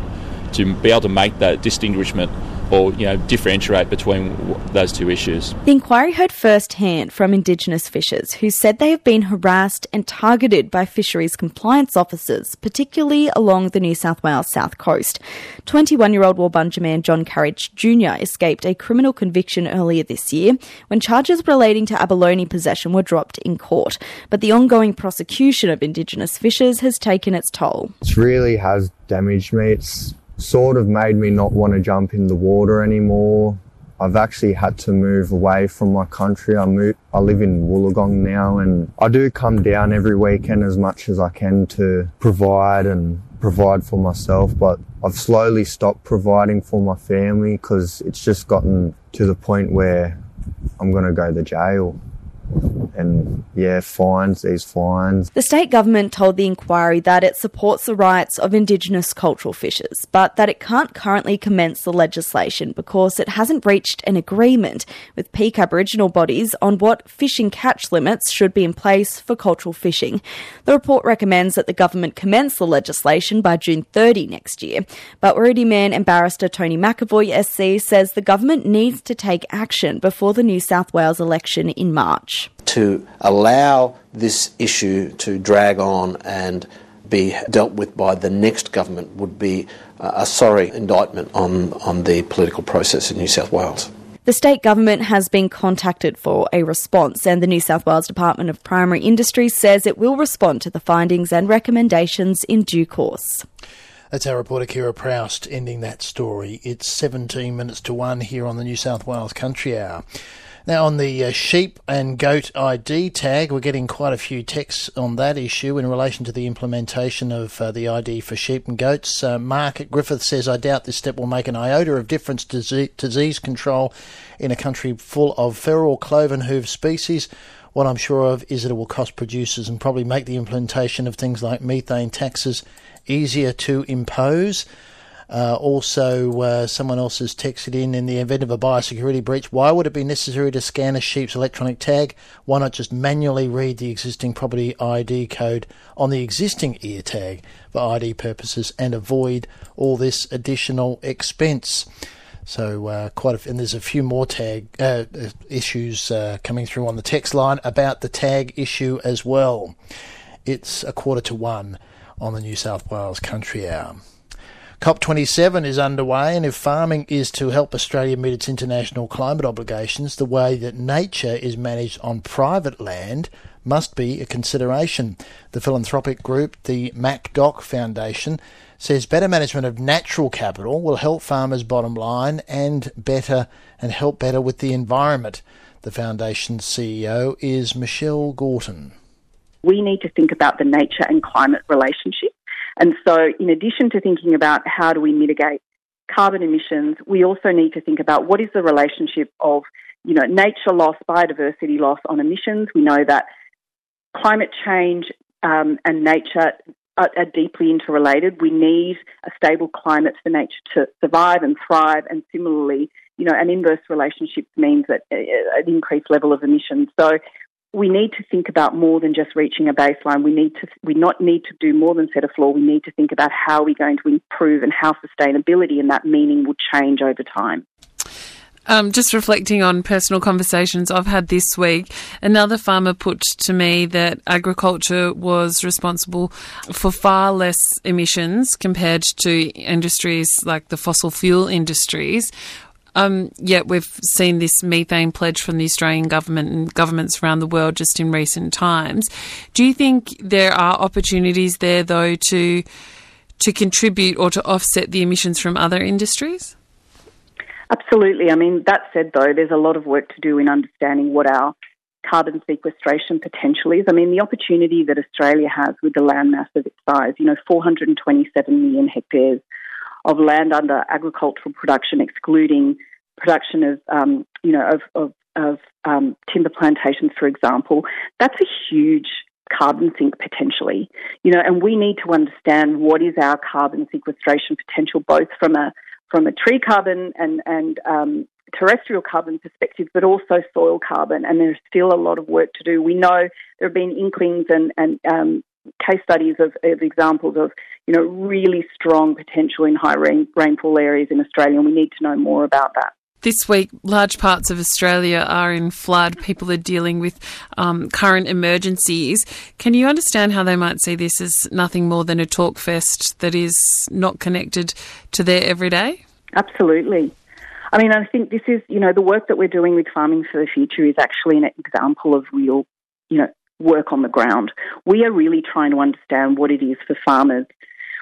to be able to make that distinguishment or you know differentiate between those two issues. The inquiry heard firsthand from Indigenous fishers who said they have been harassed and targeted by fisheries compliance officers, particularly along the New South Wales south coast. 21-year-old Walbunja man John Carriage Jr. escaped a criminal conviction earlier this year when charges relating to abalone possession were dropped in court. But the ongoing prosecution of Indigenous fishers has taken its toll. It really has damaged me. It's sort of made me not want to jump in the water anymore. I've actually had to move away from my country. I move, I live in Wollongong now and I do come down every weekend as much as I can to provide and provide for myself, but I've slowly stopped providing for my family because it's just gotten to the point where I'm going to go to jail and yeah, fines, these fines. The state government told the inquiry that it supports the rights of Indigenous cultural fishers, but that it can't currently commence the legislation because it hasn't reached an agreement with peak Aboriginal bodies on what fishing catch limits should be in place for cultural fishing. The report recommends that the government commence the legislation by June 30 next year, but Wirradi Man and barrister Tony McAvoy SC says the government needs to take action before the New South Wales election in March to allow this issue to drag on and be dealt with by the next government would be a sorry indictment on, on the political process in New South Wales. The state government has been contacted for a response, and the New South Wales Department of Primary Industries says it will respond to the findings and recommendations in due course. That's our reporter Keira Proust ending that story. It's 17 minutes to 1 here on the New South Wales Country Hour. Now, on the uh, sheep and goat ID tag, we're getting quite a few texts on that issue in relation to the implementation of uh, the ID for sheep and goats. Uh, Mark at Griffith says, I doubt this step will make an iota of difference to disease, disease control in a country full of feral cloven hoof species. What I'm sure of is that it will cost producers and probably make the implementation of things like methane taxes easier to impose. Uh, also, uh, someone else has texted in in the event of a biosecurity breach, why would it be necessary to scan a sheep's electronic tag? Why not just manually read the existing property ID code on the existing ear tag for ID purposes and avoid all this additional expense? So uh, quite a, and there's a few more tag uh, issues uh, coming through on the text line about the tag issue as well. It's a quarter to one on the New South Wales Country Hour. COP27 is underway, and if farming is to help Australia meet its international climate obligations, the way that nature is managed on private land must be a consideration. The philanthropic group, the Macdoch Foundation, says better management of natural capital will help farmers' bottom line and better and help better with the environment. The foundation's CEO is Michelle Gorton. We need to think about the nature and climate relationship and so, in addition to thinking about how do we mitigate carbon emissions, we also need to think about what is the relationship of, you know, nature loss, biodiversity loss on emissions. We know that climate change um, and nature are, are deeply interrelated. We need a stable climate for nature to survive and thrive, and similarly, you know, an inverse relationship means that uh, an increased level of emissions. So we need to think about more than just reaching a baseline. We need to we not need to do more than set a floor. We need to think about how we're going to improve and how sustainability and that meaning will change over time. Um, just reflecting on personal conversations I've had this week, another farmer put to me that agriculture was responsible for far less emissions compared to industries like the fossil fuel industries. Um, yet we've seen this methane pledge from the Australian government and governments around the world just in recent times. Do you think there are opportunities there, though, to to contribute or to offset the emissions from other industries? Absolutely. I mean, that said, though, there's a lot of work to do in understanding what our carbon sequestration potential is. I mean, the opportunity that Australia has with the landmass of its size, you know, 427 million hectares of land under agricultural production, excluding production of, um, you know, of, of, of um, timber plantations, for example, that's a huge carbon sink potentially. You know, and we need to understand what is our carbon sequestration potential, both from a from a tree carbon and and um, terrestrial carbon perspective, but also soil carbon. And there's still a lot of work to do. We know there have been inklings and and um, case studies of, of, examples of you know really strong potential in high rain, rainfall areas in Australia, and we need to know more about that. This week, large parts of Australia are in flood. People are dealing with um, current emergencies. Can you understand how they might see this as nothing more than a talk fest that is not connected to their everyday? Absolutely. I mean, I think this is, you know, the work that we're doing with Farming for the Future is actually an example of real, you know, work on the ground. We are really trying to understand what it is for farmers,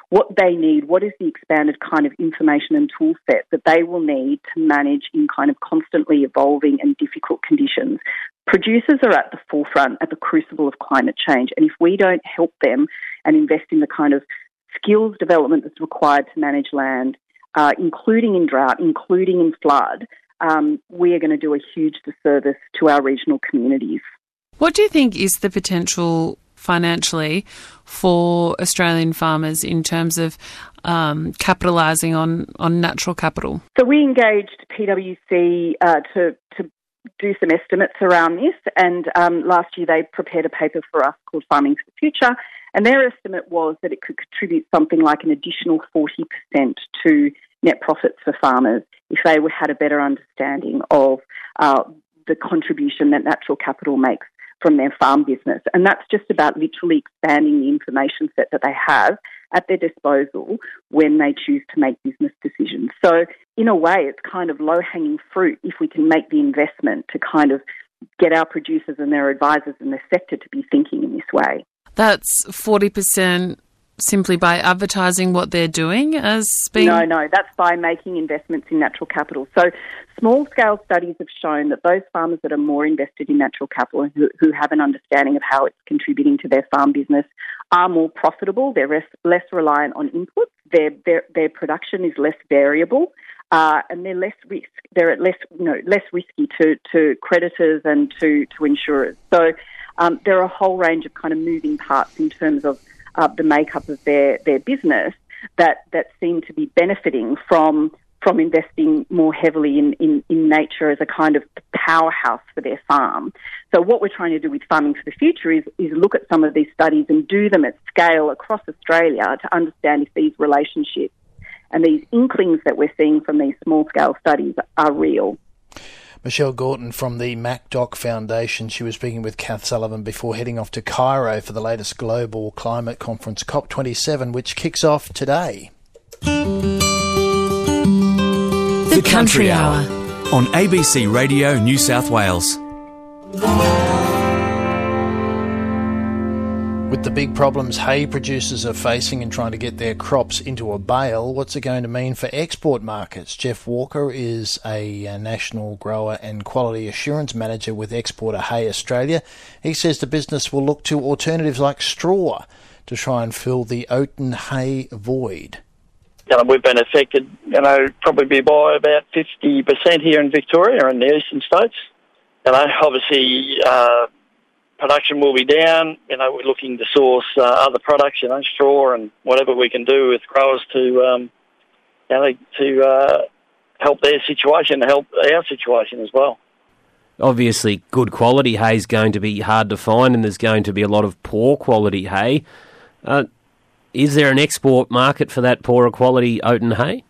what they need, what is the expanded kind of information and tool set that they will need to manage in kind of constantly evolving and difficult conditions. Producers are at the forefront, at the crucible of climate change, and if we don't help them and invest in the kind of skills development that's required to manage land, uh, including in drought, including in flood, um, we are going to do a huge disservice to our regional communities. What do you think is the potential financially for Australian farmers in terms of um, capitalising on, on natural capital? So we engaged PwC uh, to, to do some estimates around this, and um, last year they prepared a paper for us called Farming for the Future, and their estimate was that it could contribute something like an additional 40% to net profits for farmers if they had a better understanding of uh, the contribution that natural capital makes from their farm business. And that's just about literally expanding the information set that they have at their disposal when they choose to make business decisions. So, in a way, it's kind of low hanging fruit if we can make the investment to kind of get our producers and their advisors in the sector to be thinking in this way. That's 40% simply by advertising what they're doing as being? No, no, that's by making investments in natural capital. So, small scale studies have shown that those farmers that are more invested in natural capital and who, who have an understanding of how it's contributing to their farm business are more profitable. They're less, less reliant on inputs. Their, their, their production is less variable. Uh, and they're less risk. They're at less, you know, less risky to, to creditors and to, to insurers. So um, there are a whole range of kind of moving parts in terms of uh, the makeup of their, their business that, that seem to be benefiting from from investing more heavily in, in, in nature as a kind of powerhouse for their farm. So what we're trying to do with Farming for the Future is, is look at some of these studies and do them at scale across Australia to understand if these relationships and these inklings that we're seeing from these small scale studies are real. Michelle Gorton from the Macdoch Foundation. She was speaking with Kath Sullivan before heading off to Cairo for the latest global climate conference, COP27, which kicks off today. The Country Hour on ABC Radio New South Wales. With the big problems hay producers are facing in trying to get their crops into a bale, what's it going to mean for export markets? Jeff Walker is a, national grower and quality assurance manager with Exporter Hay Australia. He says the business will look to alternatives like straw to try and fill the oaten hay void. You know, we've been affected, you know, probably by about 50% here in Victoria and the eastern states. You know, obviously, uh, production will be down. You know, we're looking to source uh, other products, you know, straw and whatever we can do with growers to, um, you know, to uh, help their situation, help our situation as well. Obviously, good quality hay is going to be hard to find, and there's going to be a lot of poor quality hay. Uh, is there an export market for that poorer quality oaten hay?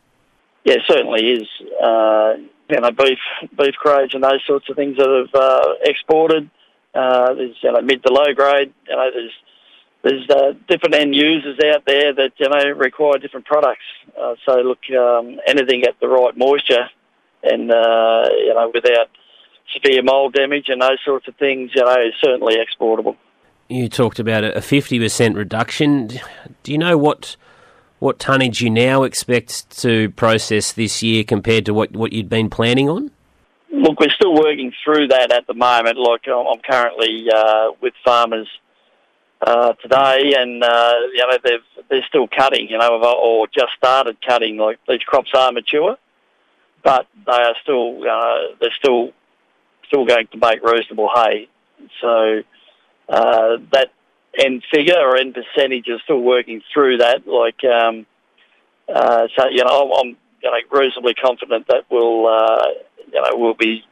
Yeah, certainly is. Uh, you know, beef, beef grades and those sorts of things that have uh, exported. Uh, there's you know mid to low grade. You know, there's there's uh, different end users out there that you know require different products. Uh, so look, um, anything at the right moisture and uh, you know without severe mold damage and those sorts of things, you know, is certainly exportable. You talked about a fifty percent reduction. Do you know what what tonnage you now expect to process this year compared to what, what you'd been planning on? Look, we're still working through that at the moment. Like I'm currently uh, with farmers uh, today, and uh, you know they've they're still cutting, you know, or just started cutting. Like these crops are mature, but they are still uh, they're still still going to make reasonable hay. So uh, that end figure or end percentage is still working through that. Like um, uh, so, you know, I'm you know, reasonably confident that we'll uh, you know we'll be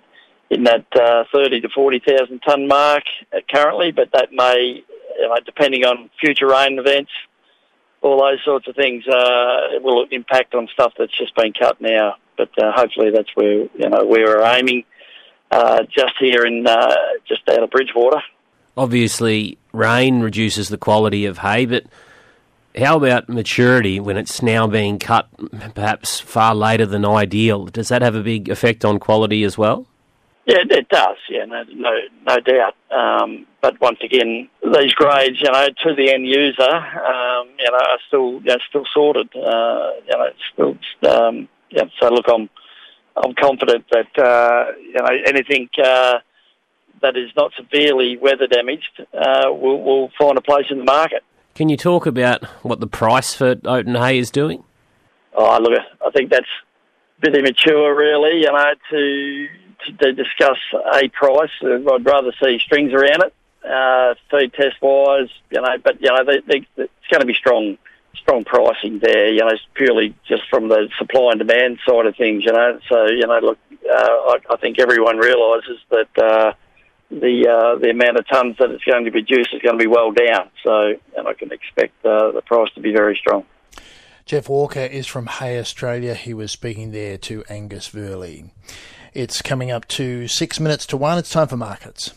in that uh, thirty to forty thousand ton mark currently, but that may you know depending on future rain events, all those sorts of things uh, will impact on stuff that's just been cut now. But uh, hopefully that's where you know we're aiming. Uh, just here in uh, just out of Bridgewater. Obviously, rain reduces the quality of hay, but how about maturity when it's now being cut perhaps far later than ideal? Does that have a big effect on quality as well? Yeah, it does. Yeah, no, no, no doubt. Um, but once again, these grades, you know, to the end user, um, you know, are still, you know, still sorted. Uh, you know, still, um, yeah. So look, I'm, I'm confident that uh, you know anything uh, that is not severely weather damaged uh, will will find a place in the market. Can you talk about what the price for Oaten Hay is doing? Oh, look, I think that's a bit immature, really, you know, to to discuss a price. I'd rather see strings around it, uh, feed test wise, you know. But you know, they, they, it's going to be strong, strong pricing there. You know, purely just from the supply and demand side of things. You know, so you know, look, uh, I, I think everyone realises that. Uh, the uh, the amount of tons that it's going to produce is going to be well down. So, and I can expect uh, the price to be very strong. Jeff Walker is from Hay Australia. He was speaking there to Angus Verley. It's coming up to six minutes to one. It's time for markets.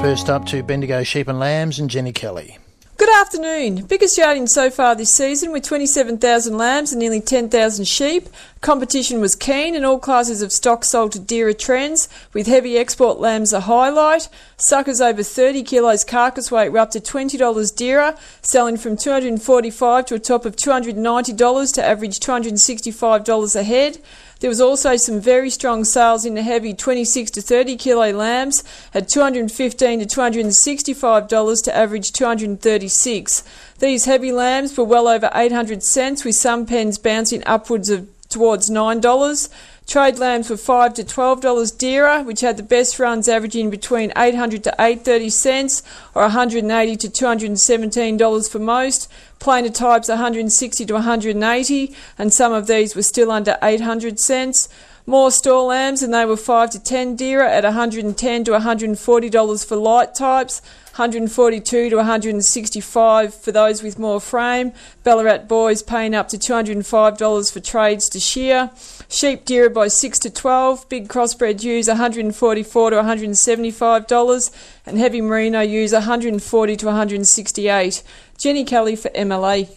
First up to Bendigo Sheep and Lambs and Jenny Kelly. Good afternoon. Biggest yarding so far this season with 27,000 lambs and nearly 10,000 sheep. Competition was keen and all classes of stock sold to dearer trends, with heavy export lambs a highlight. Suckers over 30 kilos carcass weight were up to $20 dearer, selling from $245 to a top of $290 to average $265 a head. There was also some very strong sales in the heavy 26 to 30 kilo lambs at 215 to 265 dollars to average 236. These heavy lambs were well over 800 cents, with some pens bouncing upwards of towards nine dollars. Trade lambs were five to twelve dollars dearer, which had the best runs averaging between eight hundred to eight thirty cents, or one hundred and eighty to two hundred and seventeen dollars for most. Plainer types 160 to 180, and some of these were still under 800 cents. More store lambs, and they were 5 to 10 dearer at 110 to 140 dollars for light types. 142 to 165 for those with more frame. Ballarat boys paying up to $205 for trades to shear. Sheep deer by 6 to 12. Big crossbred ewes 144 to 175 dollars, and heavy merino ewes 140 to 168. Jenny Kelly for MLA.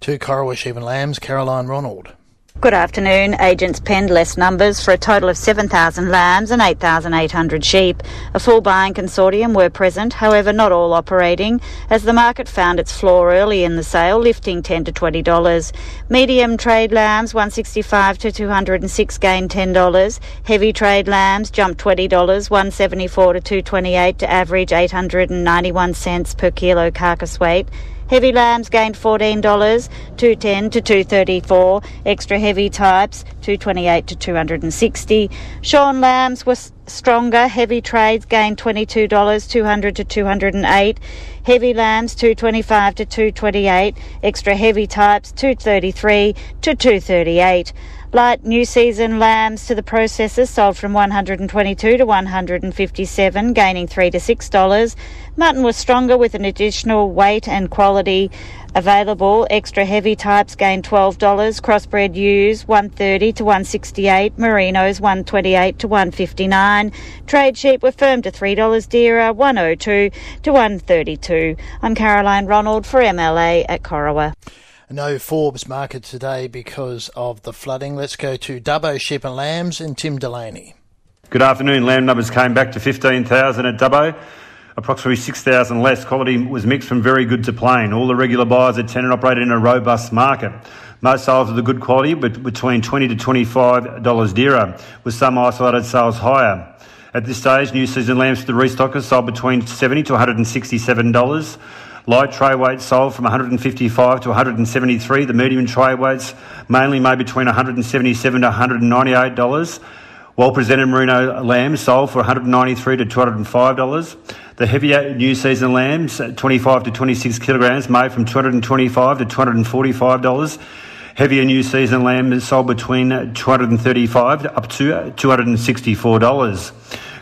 To Corowa sheep and lambs, Caroline Ronald. Good afternoon. Agents penned less numbers for a total of 7,000 lambs and 8,800 sheep. A full buying consortium were present, however not all operating, as the market found its floor early in the sale, lifting 10 to $20. Medium trade lambs 165 to 206 gained $10. Heavy trade lambs jumped $20, 174 to 228 to average 891 cents per kilo carcass weight. Heavy lambs gained $14, 210 to 234. Extra heavy types 228 to 260. Shorn lambs were stronger. Heavy trades gained $22, 200 to 208. Heavy lambs 225 to 228. Extra heavy types 233 to 238. Light new season lambs to the processors sold from 122 to 157, gaining 3 to 6 dollars. Mutton was stronger with an additional weight and quality available. Extra heavy types gained $12. Crossbred ewes 130 to 168. Merinos 128 to 159. Trade sheep were firm to $3 dearer, 102 to 132. I'm Caroline Ronald for MLA at Corowa. No Forbes market today because of the flooding. Let's go to Dubbo Sheep and Lambs and Tim Delaney. Good afternoon. Lamb numbers came back to 15,000 at Dubbo. Approximately 6,000 less. Quality was mixed from very good to plain. All the regular buyers at Tenon operated in a robust market. Most sales of the good quality, but between 20 to $25 dearer, with some isolated sales higher. At this stage, new season lambs for the restockers sold between 70 to $167. Light tray weights sold from 155 to 173. The medium tray weights mainly made between 177 to 198 dollars. Well presented merino lambs sold for 193 to 205 dollars. The heavier new season lambs, 25 to 26 kilograms, made from 225 to 245 dollars. Heavier new season lamb sold between 235 up to 264 dollars.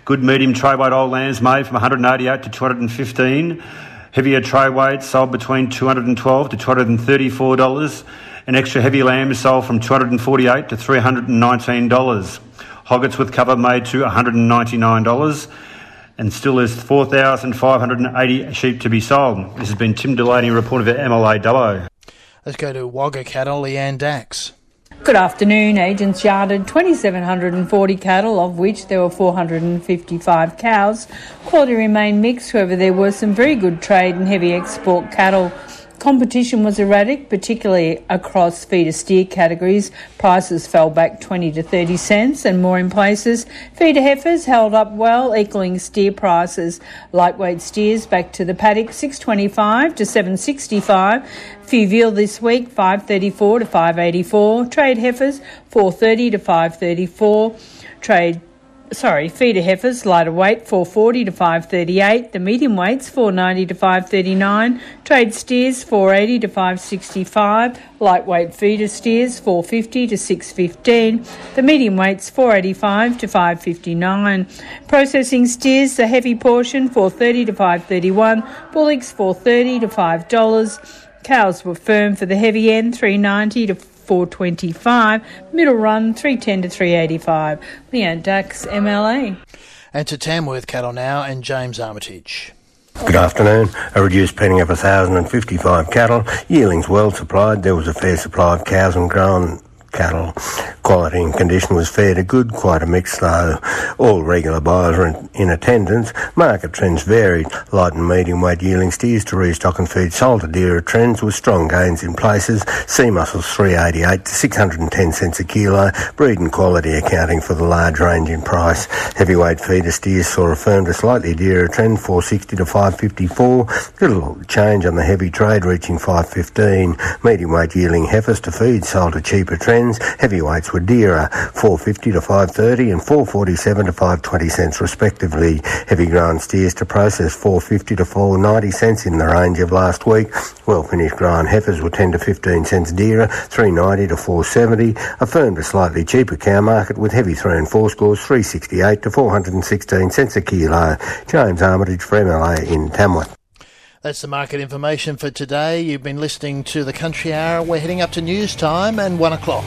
Good medium tray weight old lambs made from 188 to 215. Heavier tray weights sold between 212 to $234, and extra heavy lambs sold from 248 to $319. Hoggets with cover made to $199, and still there's 4,580 sheep to be sold. This has been Tim Delaney reporting for MLA Dubbo. Let's go to Wagga Cattle, Leanne Dax. Good afternoon. Agents yarded 2,740 cattle, of which there were 455 cows. Quality remained mixed, however, there were some very good trade and heavy export cattle. Competition was erratic, particularly across feeder steer categories. Prices fell back 20 to 30 cents and more in places. Feeder heifers held up well, equaling steer prices. Lightweight steers back to the paddock 625 to 765. Few this week 534 to 584. Trade heifers 430 to 534. Trade sorry, feeder heifers, lighter weight, 440 to 538. The medium weights, 490 to 539. Trade steers, 480 to 565. Lightweight feeder steers, 450 to 615. The medium weights, 485 to 559. Processing steers, the heavy portion, 430 to 531. Bullocks, 430 to $5. Cows were firm for the heavy end, 390 to 425. Middle run 310 to 385. Leanne Dax, MLA. And to Tamworth Cattle now and James Armitage. Good afternoon. A reduced penning of 1,055 cattle. Yearlings well supplied. There was a fair supply of cows and grown cattle. Quality and condition was fair to good, quite a mix though. All regular buyers were in, in attendance. Market trends varied. Light and medium weight yearling steers to restock and feed sold to dearer trends with strong gains in places. C muscles 388 to 610 cents a kilo. Breed and quality accounting for the large range in price. Heavyweight feeder steers saw a firm to slightly dearer trend 460 to 554. Little change on the heavy trade reaching 515. Medium weight yearling heifers to feed sold to cheaper trends weekends. Heavyweights were dearer, 450 to 530 and 447 to 520 cents respectively. Heavy ground steers to process 450 to 490 cents in the range of last week. Well finished ground heifers were 10 to 15 cents dearer, 390 to 470. A firm to slightly cheaper cow market with heavy three and four scores 368 to 416 cents a kilo. James Armitage for MLA in Tamworth. That's the market information for today. You've been listening to the Country Hour. We're heading up to news time and one o'clock.